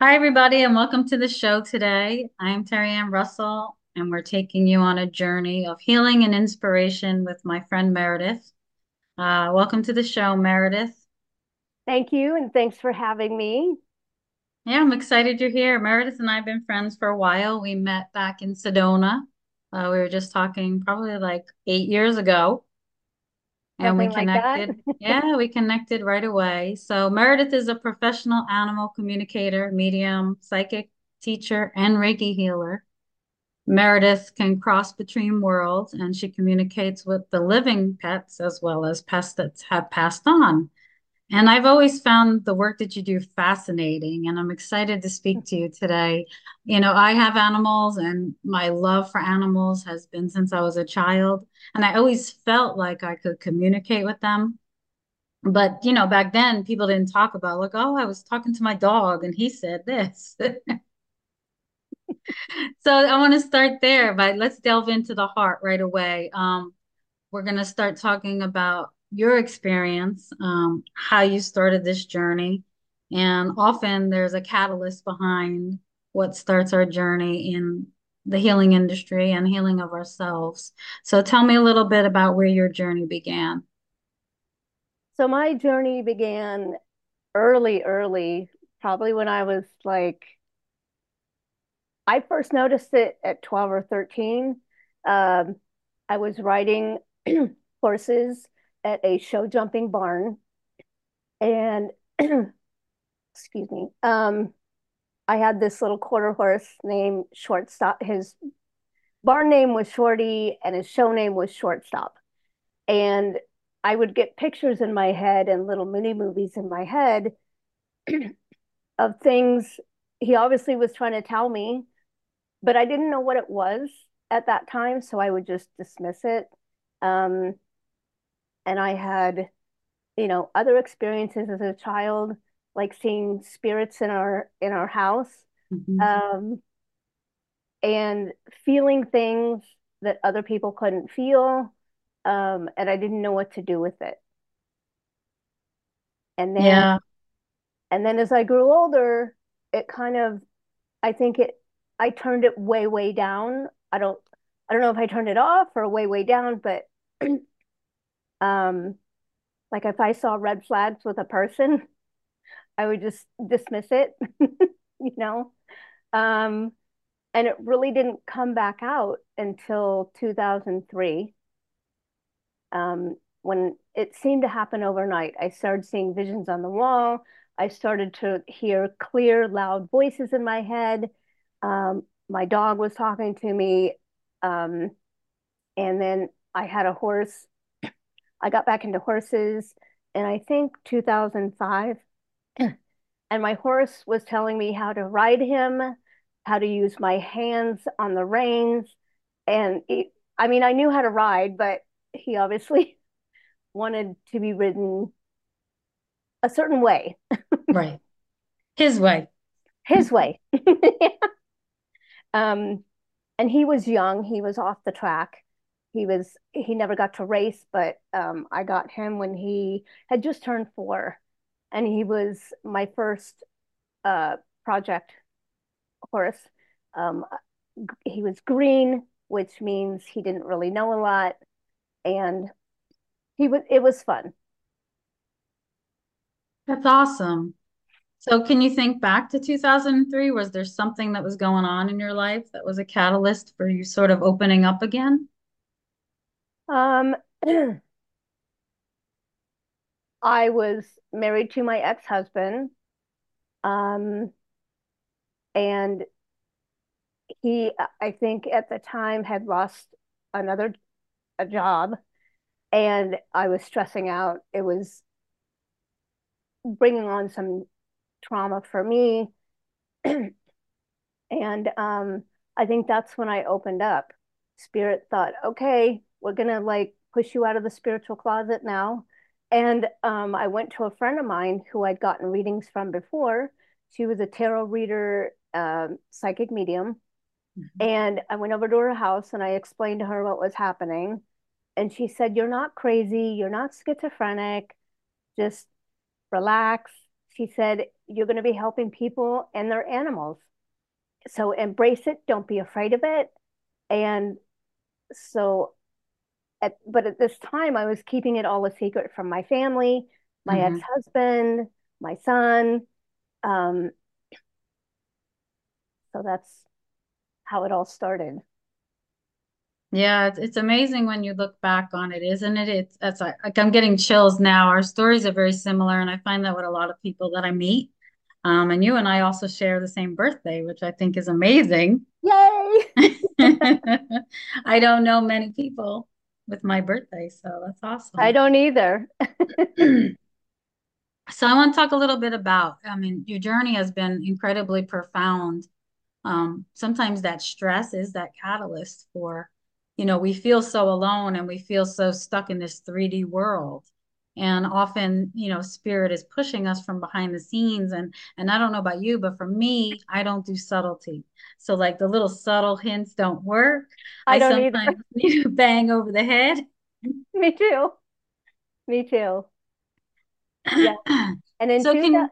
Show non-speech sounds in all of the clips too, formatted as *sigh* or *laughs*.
Hi, everybody, and welcome to the show today. I'm Terry Ann Russell, and we're taking you on a journey of healing and inspiration with my friend Meredith. Uh, welcome to the show, Meredith. Thank you, and thanks for having me. Yeah, I'm excited you're here. Meredith and I have been friends for a while. We met back in Sedona. Uh, we were just talking probably like eight years ago, and we Something like connected. Yeah, we connected right away. So, Meredith is a professional animal communicator, medium, psychic teacher, and Reiki healer. Meredith can cross between worlds and she communicates with the living pets as well as pets that have passed on. And I've always found the work that you do fascinating, and I'm excited to speak to you today. You know, I have animals, and my love for animals has been since I was a child. And I always felt like I could communicate with them. But, you know, back then people didn't talk about, like, oh, I was talking to my dog and he said this. *laughs* So I want to start there, but let's delve into the heart right away. Um, we're going to start talking about your experience, um, how you started this journey. And often there's a catalyst behind what starts our journey in the healing industry and healing of ourselves. So tell me a little bit about where your journey began. So my journey began early, early, probably when I was like, I first noticed it at 12 or 13. Um, I was riding horses *clears throat* at a show jumping barn, and *clears throat* excuse me, um, I had this little quarter horse named Shortstop. His barn name was Shorty, and his show name was Shortstop. And I would get pictures in my head and little mini movies in my head *clears throat* of things he obviously was trying to tell me, but I didn't know what it was at that time, so I would just dismiss it. Um, and I had, you know, other experiences as a child, like seeing spirits in our in our house, Mhm. um, and feeling things that other people couldn't feel, um, and I didn't know what to do with it. And then Yeah. And then as I grew older, it kind of, I think it, I turned it way, way down. I don't, I don't know if I turned it off or way, way down, but *clears throat* um, like if I saw red flags with a person, *laughs* I would just dismiss it, *laughs* you know? Um, and it really didn't come back out until 2003, um, when it seemed to happen overnight. I started seeing visions on the wall. I started to hear clear, loud voices in my head. Um, my dog was talking to me. Um, and then I had a horse. I got back into horses in I think 2005. And my horse was telling me how to ride him, how to use my hands on the reins. And it, I mean, I knew how to ride, but he obviously *laughs* wanted to be ridden a certain way, *laughs* Right. His way. his way. yeah. *laughs* um, and he was young, he was off the track. He was he never got to race, but um, I got him when he had just turned four, and he was my first uh, project horse. Um, he was green, which means he didn't really know a lot, and he was it was fun. That's awesome. So can you think back to 2003? Was there something that was going on in your life that was a catalyst for you sort of opening up again? Um, *clears throat* I was married to my ex-husband, um, and he, I think at the time had lost another a job, and I was stressing out. It was bringing on some trauma for me, *clears throat* and um, I think that's when I opened up. Spirit thought, okay, we're gonna like push you out of the spiritual closet now. And um, I went to a friend of mine who I'd gotten readings from before. She was a tarot reader, um, psychic medium. Mhm. And I went over to her house and I explained to her what was happening. And she said, You're not crazy. You're not schizophrenic. Just relax, she said, You're going to be helping people and their animals. So embrace it. Don't be afraid of it. And so, at, but at this time, I was keeping it all a secret from my family, my mm-hmm. ex husband, my son. Um, so that's how it all started. Yeah, it's, it's amazing when you look back on it, isn't it? It's, it's like, like I'm getting chills now. Our stories are very similar, and I find that with a lot of people that I meet. Um, and you and I also share the same birthday, which I think is amazing. Yay! *laughs* *laughs* I don't know many people with my birthday, so that's awesome. I don't either. *clears throat* so I want to talk a little bit about, I mean, your journey has been incredibly profound. Um, sometimes that stress is that catalyst for you know, we feel so alone and we feel so stuck in this 3D world. And often, you know, spirit is pushing us from behind the scenes. And and I don't know about you, but for me, I don't do subtlety. So like the little subtle hints don't work. I, I don't sometimes *laughs* need to bang over the head. *laughs* Me too. Me too. Yeah. *clears throat* And in, so two, can,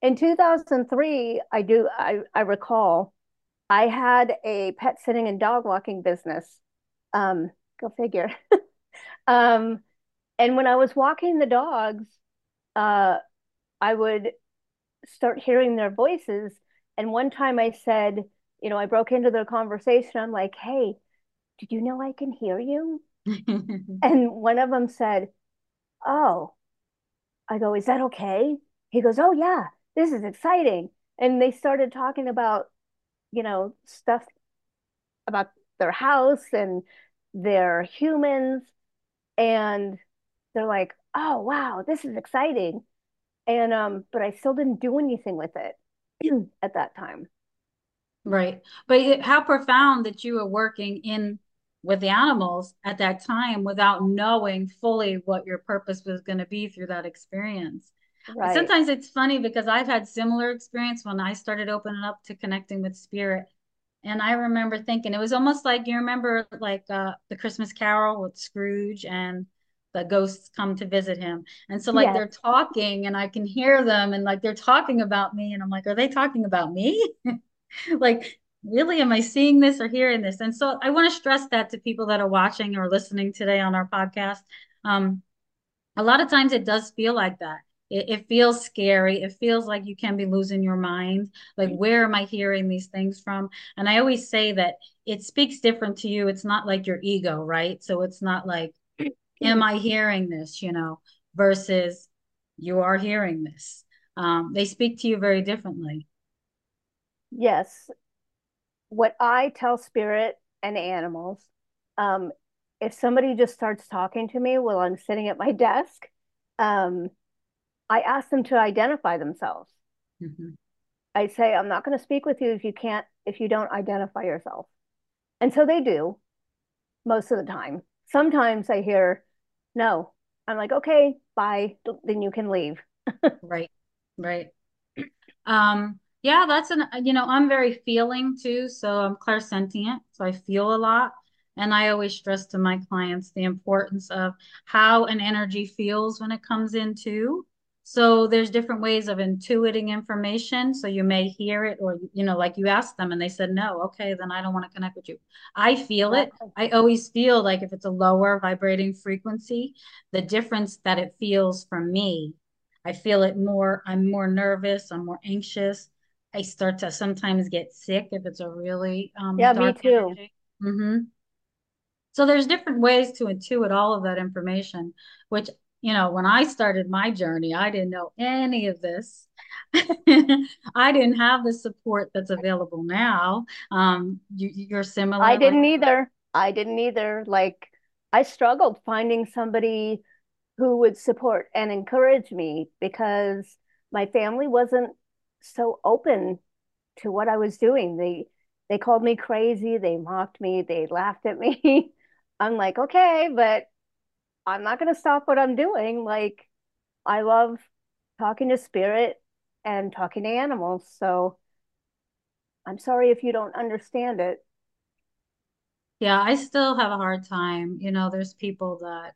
in 2003, I do I, I recall I had a pet sitting and dog walking business um, go figure. *laughs* um, and when I was walking the dogs, uh, I would start hearing their voices. And one time I said, you know, I broke into their conversation. I'm like, hey, did you know I can hear you? *laughs* and one of them said, oh, I go, is that okay? He goes, oh, yeah, this is exciting. And they started talking about, you know, stuff about their house and their humans and they're like oh wow this is exciting. And um but i still didn't do anything with it *clears throat* at that time. Right. But how profound that you were working in with the animals at that time without knowing fully what your purpose was going to be through that experience. Right. sometimes it's funny because i've had similar experience when i started opening up to connecting with spirit. And I remember thinking it was almost like you remember like uh, the Christmas Carol with Scrooge and the ghosts come to visit him. And so like yes. they're talking and I can hear them and like they're talking about me and I'm like, are they talking about me? *laughs* like really am I seeing this or hearing this? And so I want to stress that to people that are watching or listening today on our podcast. Um, a lot of times it does feel like that. It, it, feels scary. It feels like you can be losing your mind. Like, where am I hearing these things from? And I always say that it speaks different to you. It's not like your ego, right? So it's not like, am I hearing this, you know, versus you are hearing this. Um, they speak to you very differently. Yes. What I tell spirit and animals, um, if somebody just starts talking to me while I'm sitting at my *laughs* desk, um, I ask them to identify themselves. Mm-hmm. I say, I'm not going to speak with you if you can't, if you don't identify yourself. And so they do most of the time. Sometimes I hear, no. I'm like, okay, bye. Then you can leave. *laughs* right. Right. Um, yeah, that's an, you know, I'm very feeling too. So I'm clairsentient. So I feel a lot. And I always stress to my clients the importance of how an energy feels when it comes into so there's different ways of intuiting information. So you may hear it or, you know, like you asked them and they said, no, okay, then I don't want to connect with you. I feel it. I always feel like if it's a lower vibrating frequency, the difference that it feels for me, I feel it more, I'm more nervous, I'm more anxious. I start to sometimes get sick if it's a really um, yeah, me too. Mm-hmm. So there's different ways to intuit all of that information, which you know, when I started my journey, I didn't know any of this. *laughs* I didn't have the support that's available now. Um, you, are similar. I didn't like- either. I didn't either. Like, I struggled finding somebody who would support and encourage me because my family wasn't so open to what I was doing. They they called me crazy, they mocked me, they laughed at me. *laughs* I'm like, okay, but I'm not going to stop what I'm doing. Like, I love talking to spirit and talking to animals. So I'm sorry if you don't understand it. Yeah, I still have a hard time. You know, there's people that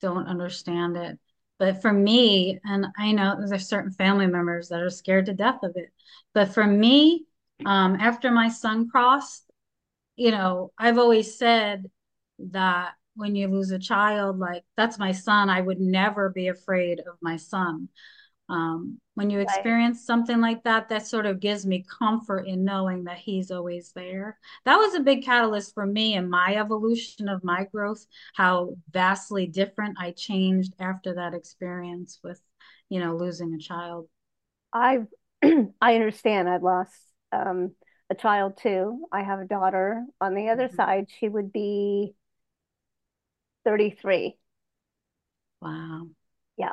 don't understand it. But for me, and I know there's certain family members that are scared to death of it. But for me, um, after my son crossed, you know, I've always said that when you lose a child, like that's my son, I would never be afraid of my son. Um, when you Right. experience something like that, that sort of gives me comfort in knowing that he's always there. That was a big catalyst for me in my evolution of my growth, how vastly different I changed after that experience with, you know, losing a child. I've *clears throat* I understand. I've lost um, a child too. I have a daughter on the other Mhm. side. She would be 33. Wow. Yeah.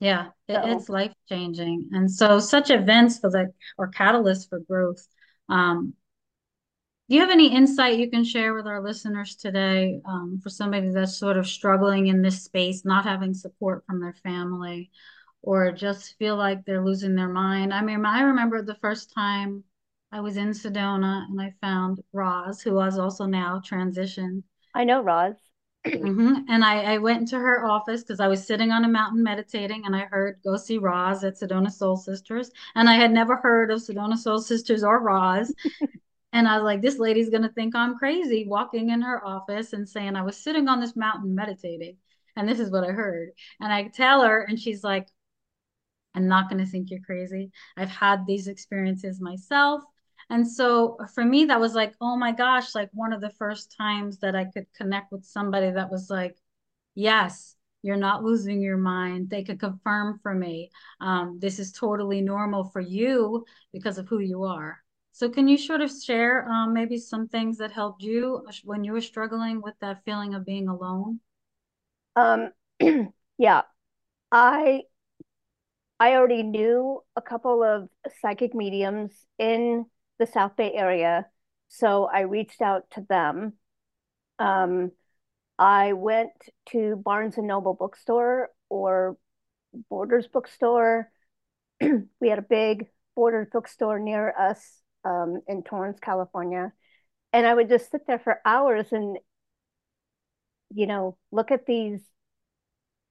Yeah, it, So it's life changing. And so such events for the or catalysts for growth. Um, Do you have any insight you can share with our listeners today um, for somebody that's sort of struggling in this space, not having support from their family, or just feel like they're losing their mind? I mean, I remember the first time I was in Sedona and I found Roz, who was also now transitioned. I know Roz. *clears throat* hmm And I, I went into her office because I was sitting on a mountain meditating and I heard go see Roz at Sedona Soul Sisters. And I had never heard of Sedona Soul Sisters or Roz. *laughs* And I was like, this lady's going to think I'm crazy walking in her office and saying I was sitting on this mountain meditating. And this is what I heard. And I tell her, and she's like, I'm not going to think you're crazy. I've had these experiences myself. And so for me, that was like, oh my gosh, like one of the first times that I could connect with somebody that was like, yes, you're not losing your mind. They could confirm for me. Um, this is totally normal for you because of who you are. So can you sort of share um, maybe some things that helped you when you were struggling with that feeling of being alone? Um, *clears throat* yeah, I I already knew a couple of psychic mediums in the South Bay area, so I reached out to them. Um, I went to Barnes and Noble bookstore or Borders bookstore. *clears throat* We had a big Borders bookstore near us um, in Torrance, California, and I would just sit there for hours and you know look at these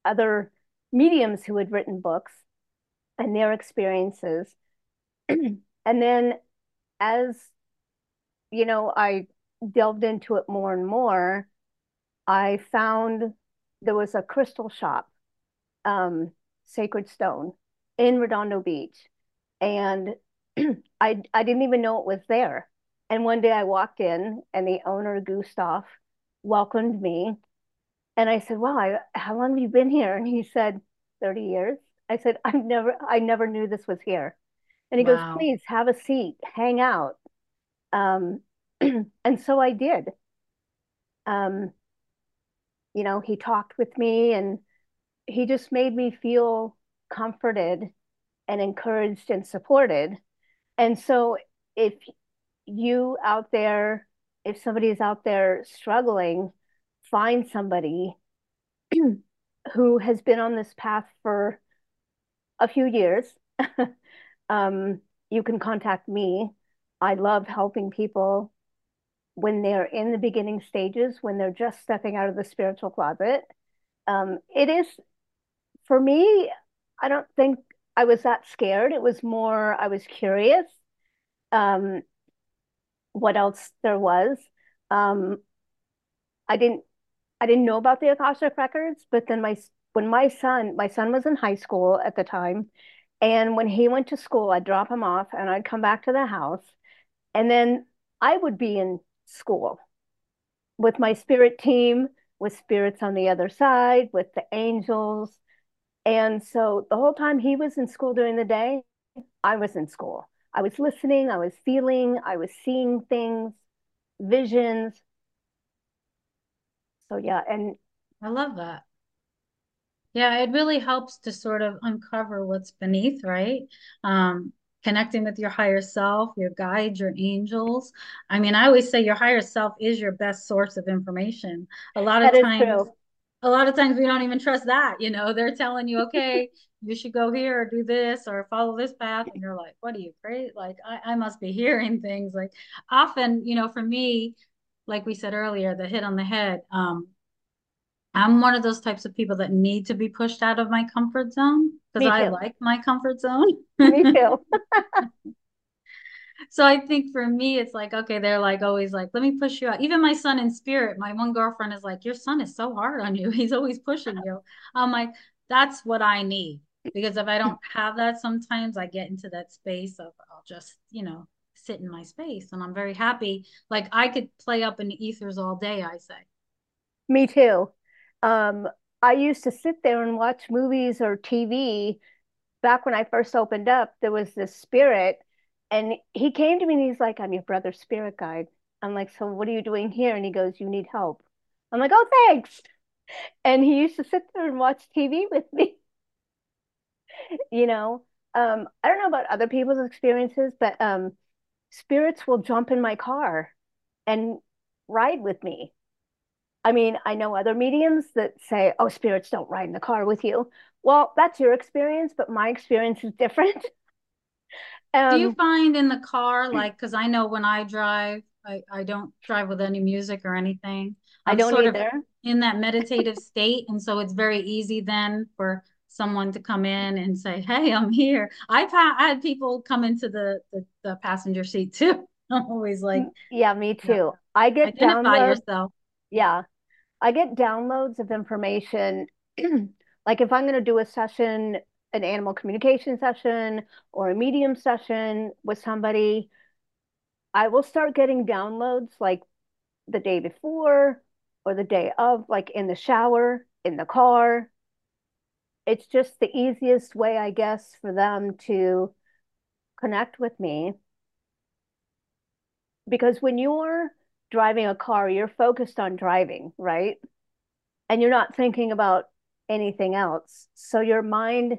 other mediums who had written books and their experiences. *clears throat* and then as you know, I delved into it more and more, I found there was a crystal shop, um, Sacred Stone, in Redondo Beach. And *clears throat* I I didn't even know it was there. And one day I walked in and the owner, Gustav, welcomed me. And I said, Wow, I, how long have you been here? And he said, 30 years. I said, I've never I never knew this was here. And he goes, please have a seat, hang out. Um, *clears throat* and so I did. Um, you know, he talked with me and he just made me feel comforted and encouraged and supported. And so if you out there, if somebody is out there struggling, find somebody *clears throat* who has been on this path for a few years. *laughs* um, you can contact me. I love helping people when they're in the beginning stages, when they're just stepping out of the spiritual closet. Um, it is, for me, I don't think I was that scared. It was more, I was curious um, what else there was. Um, I didn't, I didn't know about the Akashic records, but then my, when my son, my son was in high school at the time, and when he went to school, I'd drop him off and I'd come back to the house, and then I would be in school with my spirit team, with spirits on the other side, with the angels. And so the whole time he was in school during the day, I was in school. I was listening, I was feeling, I was seeing things, visions. So yeah, and I love that. Yeah, it really helps to sort of uncover what's beneath, right? Um, connecting with your higher self, your guides, your angels. I mean, I always say your higher self is your best source of information. A lot that of is times, a lot of times we don't even trust that, you know, they're telling you, okay, *laughs* you should go here or do this or follow this path. And you're like, what are you crazy? Like, I, I must be hearing things. Like often, you know, for me, like we said earlier, the hit on the head. Um, I'm one of those types of people that need to be pushed out of my comfort zone because I like my comfort zone. Me too. *laughs* So I think for me, it's like, okay, they're like always like, let me push you out. Even my son in spirit, my one girlfriend is like, your son is so hard on you. *laughs* He's always pushing you. I'm like, that's what I need. Because if I don't have that, sometimes I get into that space of I'll just, you know, sit in my space. And I'm very happy. Like I could play up in the ethers all day, I say. Me too. Um, I used to sit there and watch movies or TV. Back when I first opened up, there was this spirit, and he came to me and he's like, I'm your brother's spirit guide. I'm like, so what are you doing here? And he goes, You need help. I'm like, Oh, thanks. And he used to sit there and watch TV with me, *laughs* you know. Um, I don't know about other people's experiences, but um, spirits will jump in my car and ride with me. I mean, I know other mediums that say, oh, spirits don't ride in the car with you. Well, that's your experience, but my experience is different. *laughs* Do you Um, find in the car, *clears throat* like, because I know when I drive, I, I don't drive with any music or anything. I I'm don't sort of either. in that meditative *laughs* state. And so it's very easy then for someone to come in and say, Hey, I'm here. I've had, I had people come into the, the, the passenger seat too. *laughs* I'm always like, Mm, Yeah, me too. I get identify download. yourself. Yeah, I get downloads of information. *clears throat* Like if I'm going to do a session, an animal communication session or a medium session with somebody, I will start getting downloads like the day before or the day of, like in the shower, in the car. It's just the easiest way, I guess, for them to connect with me. Because when you're driving a car, you're focused on driving, right? And you're not thinking about anything else. So your mind,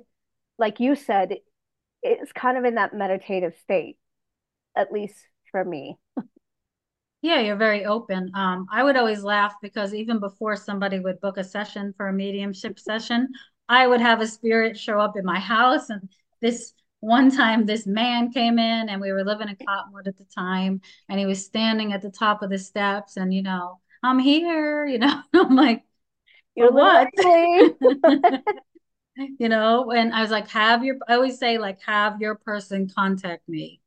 like you said, is kind of in that meditative state, at least for me. Yeah, you're very open. Um, I would always laugh because even before somebody would book a session for a mediumship session, I would have a spirit show up in my house. And this one time, this man came in and we were living in Cottonwood at the time, and he was standing at the top of the steps and, you know, I'm here, *laughs* you know, I'm like, You're for a little what? *laughs* You know, and I was like, have your, I always say, like, have your person contact me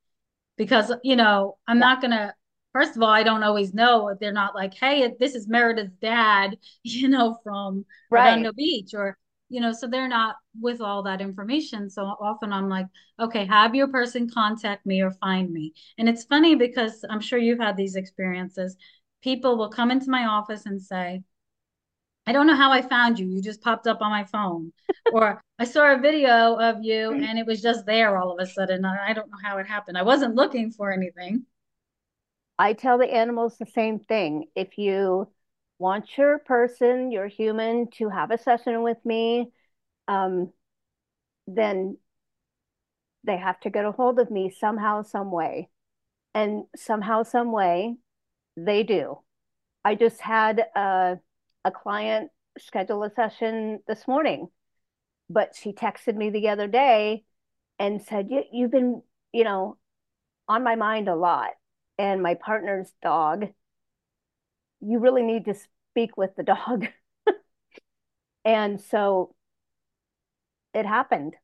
because you know I'm not gonna. First of all, I don't always know. if They're not like, "Hey, this is Meredith's dad," *laughs* you know, from right. Redondo Beach, or you know, so they're not with all that information. So often I'm like, "Okay, have your person contact me or find me." And it's funny because I'm sure you've had these experiences. People will come into my office and say, I don't know how I found you. You just popped up on my phone. Or I saw a video of you and it was just there all of a sudden. I don't know how it happened. I wasn't looking for anything. I tell the animals the same thing. If you want your person, your human, to have a session with me, um, then they have to get a hold of me somehow, some way. And somehow, some way, they do. I just had a, a client schedule a session this morning, but she texted me the other day and said, you, You've been, you know, on my mind a lot. And my partner's dog, you really need to speak with the dog. *laughs* And so it happened.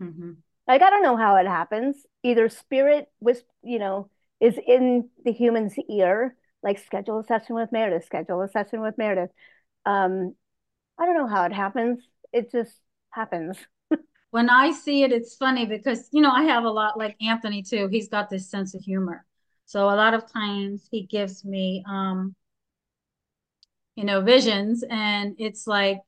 Mhm. Like, I don't know how it happens. Either spirit was, you know, is in the human's ear, like schedule a session with Meredith, schedule a session with Meredith. Um, I don't know how it happens. It just happens. *laughs* When I see it, it's funny because, you know, I have a lot like Anthony too. He's got this sense of humor. So a lot of times he gives me, um, you know, visions and it's like,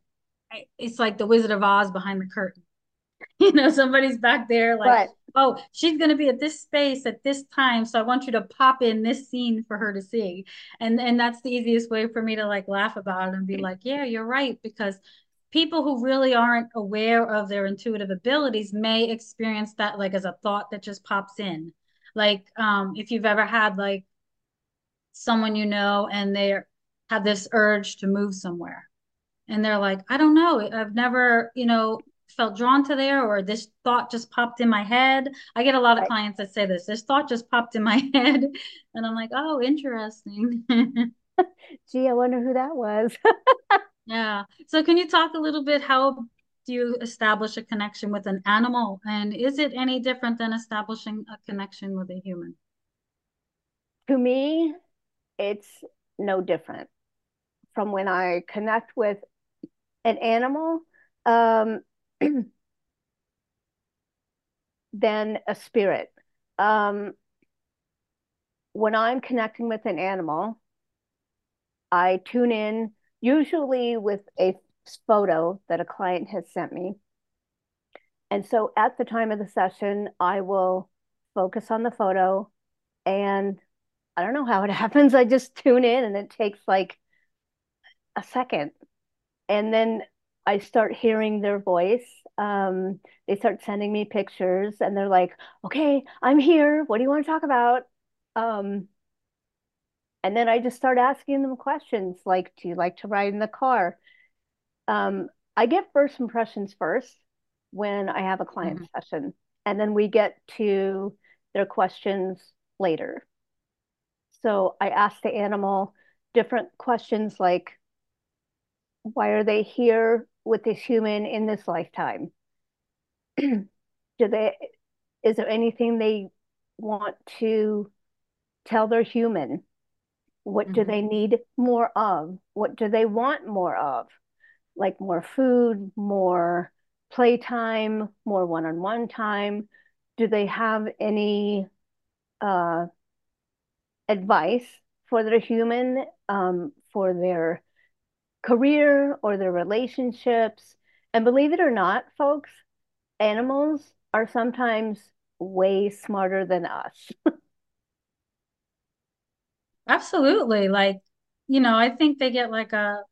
it's like the Wizard of Oz behind the curtain. *laughs* you know, somebody's back there like, But oh, she's going to be at this space at this time. So I want you to pop in this scene for her to see. And and that's the easiest way for me to like laugh about it and be like, yeah, you're right. Because people who really aren't aware of their intuitive abilities may experience that like as a thought that just pops in. Like um, if you've ever had like someone you know and they have this urge to move somewhere and they're like, I don't know. I've never, you know, felt drawn to there or this thought just popped in my head. I get a lot of I, clients that say this. This thought just popped in my *laughs* head. And I'm like, oh, interesting. *laughs* gee, I wonder who that was. *laughs* Yeah. So can you talk a little bit how do you establish a connection with an animal? And is it any different than establishing a connection with a human? To me, it's no different from when I connect with an animal um, *clears throat* than a spirit. Um, when I'm connecting with an animal, I tune in usually with a photo that a client has sent me. And so at the time of the session, I will focus on the photo and I don't know how it *laughs* happens. I just tune in and it takes like a second. And then I start hearing their voice. Um, they start sending me pictures and they're like, okay, I'm here. What do you want to talk about? Um, and then I just start asking them questions like, do you like to ride in the car? Um, I get first impressions first when I have a client hmm session, and then we get to their questions later. So I ask the animal different questions like, why are they here with this human in this lifetime? *clears throat* Do they, is there anything they want to tell their human? What do hmm they need more of? What do they want more of? Like more food, more playtime, more one-on-one time? Do they have any uh, advice for their human, um, for their career or their relationships? And believe it or not, folks, animals are sometimes way smarter than us. *laughs* Absolutely. Like, you know, I think they get like a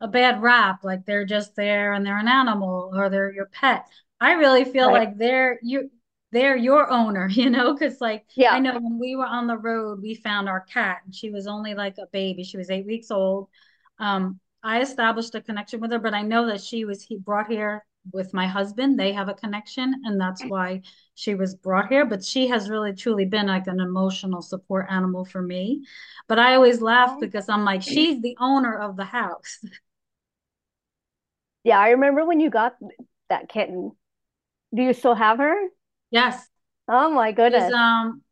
a bad rap, like they're just there and they're an animal or they're your pet. I really feel Right. like they're you they're your owner, *laughs* you know, because like I know when we were on the road, we found our cat and she was only like a baby. She was eight weeks old. Um, I established a connection with her, but I know that she was he brought here with my husband. They have a connection, and that's why she was brought here. But she has really truly been like an emotional support animal for me. But I always laugh Oh. because I'm like, she's the owner of the house. *laughs* Yeah, I remember when you got that kitten. Do you still have her? Yes, Oh my she's goodness. um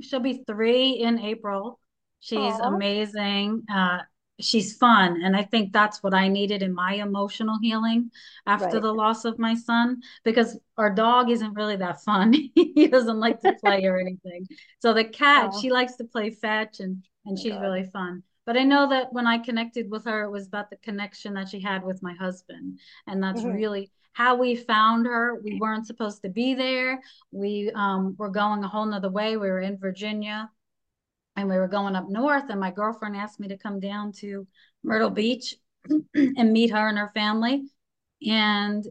she'll be three in April. She's Oh, amazing. Uh, she's fun, and I think that's what I needed in my emotional healing after right. the loss of my son, because our dog isn't really that fun. *laughs* He doesn't like to play or *laughs* anything. So the cat, Oh she likes to play fetch, and and my she's God. really fun. But I know that when I connected with her, it was about the connection that she had with my husband, and that's Mhm. really how we found her. We weren't supposed to be there we um, were going a whole nother way. We were in Virginia and we were going up north. And my girlfriend asked me to come down to Myrtle Beach *clears throat* and meet her and her family. And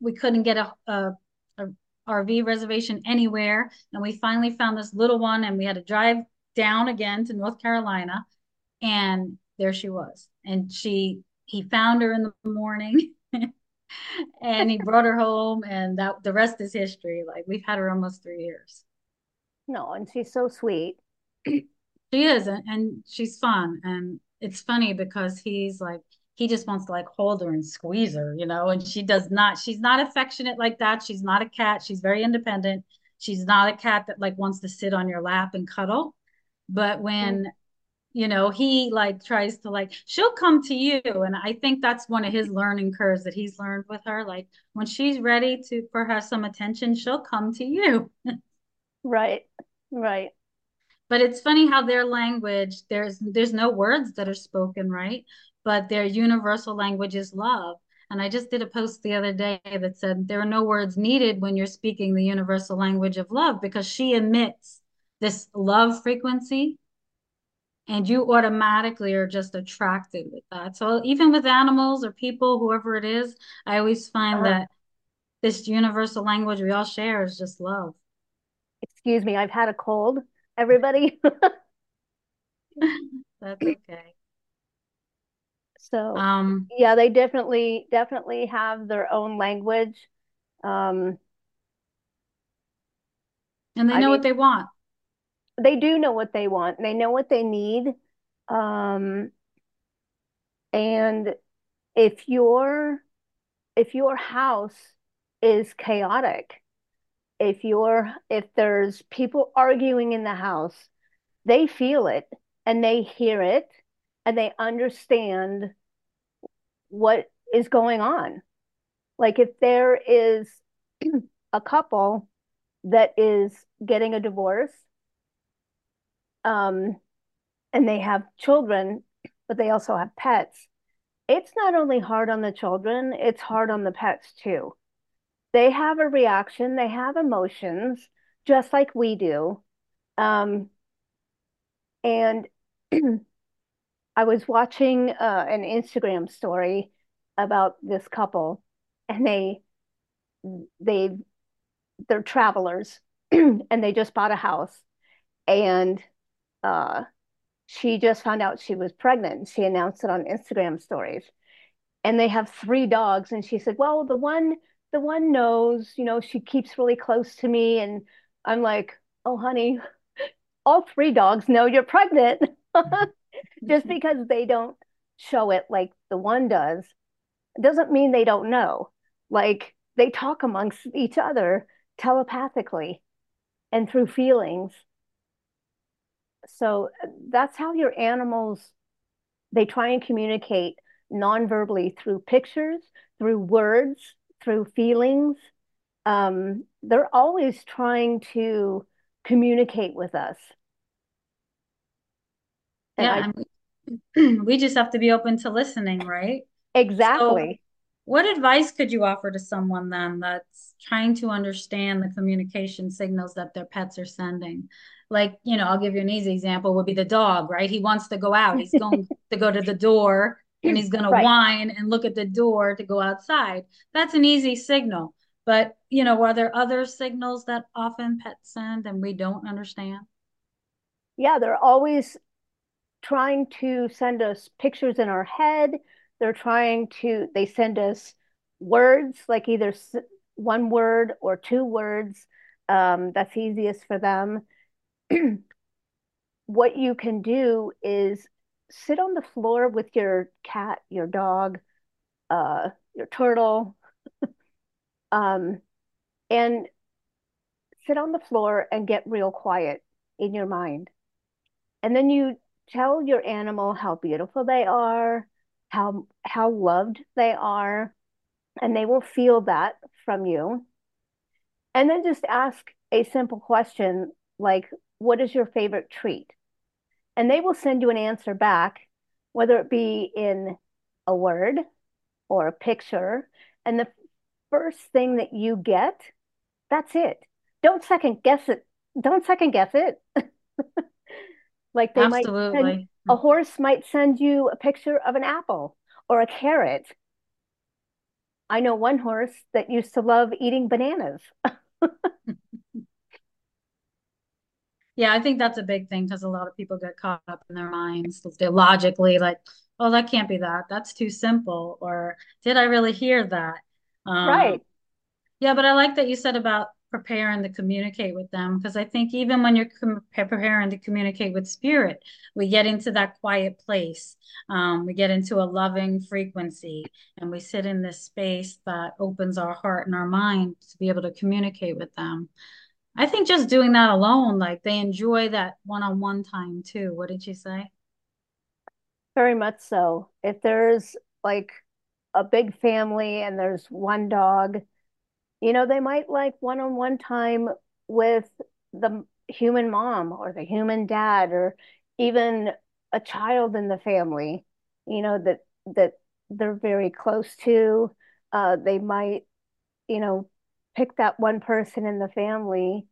we couldn't get a, a, a RV reservation anywhere. And we finally found this little one and we had to drive down again to North Carolina. And there she was. And she, he found her in the morning *laughs* and he brought her home and that the rest is history. Like we've had her almost three years. No, and she's so sweet. *clears throat* She is, and, and she's fun. And it's funny because he's like, he just wants to like hold her and squeeze her, you know, and she does not, she's not affectionate like that. She's not a cat. She's very independent. She's not a cat that like wants to sit on your lap and cuddle. But when, mm. you know, he like tries to like, she'll come to you. And I think that's one of his learning curves that he's learned with her. Like when she's ready to, for her some attention, she'll come to you. *laughs* Right. Right. But it's funny how their language, there's there's no words that are spoken, right? But their universal language is love. And I just did a post the other day that said there are no words needed when you're speaking the universal language of love because she emits this love frequency and you automatically are just attracted with that. So even with animals or people, whoever it is, I always find Uh, that this universal language we all share is just love. excuse me, I've had a cold, everybody. *laughs* That's okay. *clears throat* So, Um, yeah, they definitely definitely have their own language. Um, and they I know mean, what they want. they do know what they want. They know what they need. Um, and if your if your house is chaotic, if you're if there's people arguing in the house, they feel it and they hear it and they understand what is going on. Like if there is a couple that is getting a divorce, um, and they have children, but they also have pets, it's not only hard on the children, it's hard on the pets too. They have a reaction, they have emotions, just like we do. Um, and *clears throat* I was watching uh, an Instagram story about this couple, and they they they're travelers, *clears throat* and they just bought a house, and uh, she just found out she was pregnant. She announced it on Instagram stories, and they have three dogs, and she said, "Well, the one the one knows, you know, she keeps really close to me," and I'm like, "Oh, honey." *laughs* All three dogs know you're pregnant. *laughs* just *laughs* because they don't show it like the one does doesn't mean they don't know. Like they talk amongst each other telepathically and through feelings. So that's how your animals they try and communicate non-verbally through pictures, through words, through feelings. Um, they're always trying to communicate with us. And yeah, I, *clears throat* we just have to be open to listening, right? Exactly. So what advice could you offer to someone then that's trying to understand the communication signals that their pets are sending? Like, you know, I'll give you an easy example would be the dog, right? He wants to go out. He's going *laughs* to go to the door and he's going right. to whine and look at the door to go outside. That's an easy signal. But, you know, are there other signals that often pets send and we don't understand? Yeah, they're always trying to send us pictures in our head. They're trying to, they send us words, like either one word or two words. Um, that's easiest for them. *clears throat* what you can do is sit on the floor with your cat, your dog, uh, your turtle, *laughs* um, and sit on the floor and get real quiet in your mind. And then you tell your animal how beautiful they are, how how loved they are, and they will feel that from you. And then just ask a simple question like what is your favorite treat? And they will send you an answer back, whether it be in a word or a picture. And the first thing that you get, that's it. Don't second guess it. Don't second guess it. *laughs* Like they Absolutely. might send, a horse might send you a picture of an apple or a carrot. I know one horse that used to love eating bananas. *laughs* yeah, I think that's a big thing because a lot of people get caught up in their minds. They're logically like, oh, that can't be that. That's too simple. Or did I really hear that? Um, right. Yeah, but I like that you said about preparing to communicate with them because I think even when you're preparing to communicate with spirit, we get into that quiet place. Um, we get into a loving frequency and we sit in this space that opens our heart and our mind to be able to communicate with them. I think just doing that alone, like they enjoy that one-on-one time too. What did you say? Very much so. If there's like a big family and there's one dog, you know, they might like one on one time with the human mom or the human dad or even a child in the family, you know, that that they're very close to. Uh, they might, you know, pick that one person in the family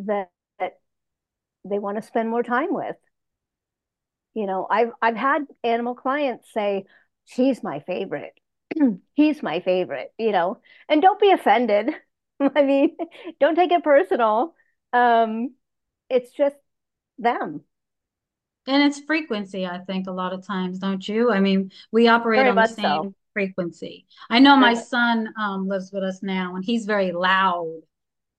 that, that they want to spend more time with. You know, I've I've had animal clients say, she's my favorite *clears throat* he's my favorite, you know, and don't be offended. *laughs* I mean, *laughs* don't take it personal. Um, it's just them. And it's frequency, I think, a lot of times, don't you? I mean, we operate very on the same so. Frequency. I know my son um, lives with us now, and he's very loud.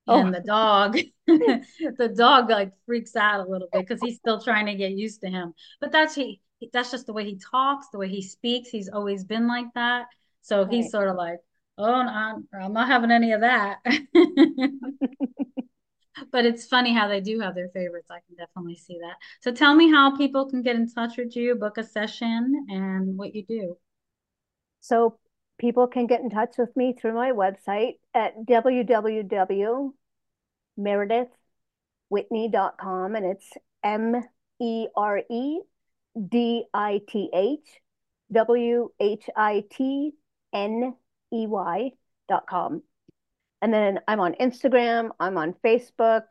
Oh. And the dog, *laughs* *laughs* the dog like freaks out a little bit because he's still trying to get used to him. But that's he that's just the way he talks, the way he speaks. He's always been like that. So Right. he's sort of like, oh, no, I'm not having any of that. *laughs* But it's funny how they do have their favorites. I can definitely see that. So tell me how people can get in touch with you, book a session, and what you do. So people can get in touch with me through my website at www.meredithwhitney.com and it's M E R E D I T H W H I T N E Y dot com. And then I'm on Instagram, I'm on Facebook.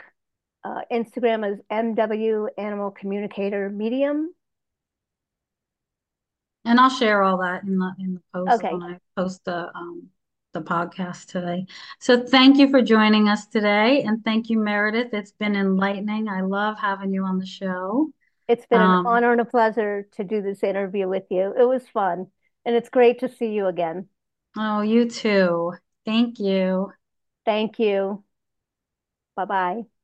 Uh, Instagram is MW Animal Communicator Medium. And I'll share all that in the in the post Okay. when I post the um the podcast today. So thank you for joining us today, and thank you, Meredith. It's been enlightening. I love having you on the show. It's been an Um, honor and a pleasure to do this interview with you. It was fun, and it's great to see you again. oh, you too. Thank you. Thank you. Bye bye.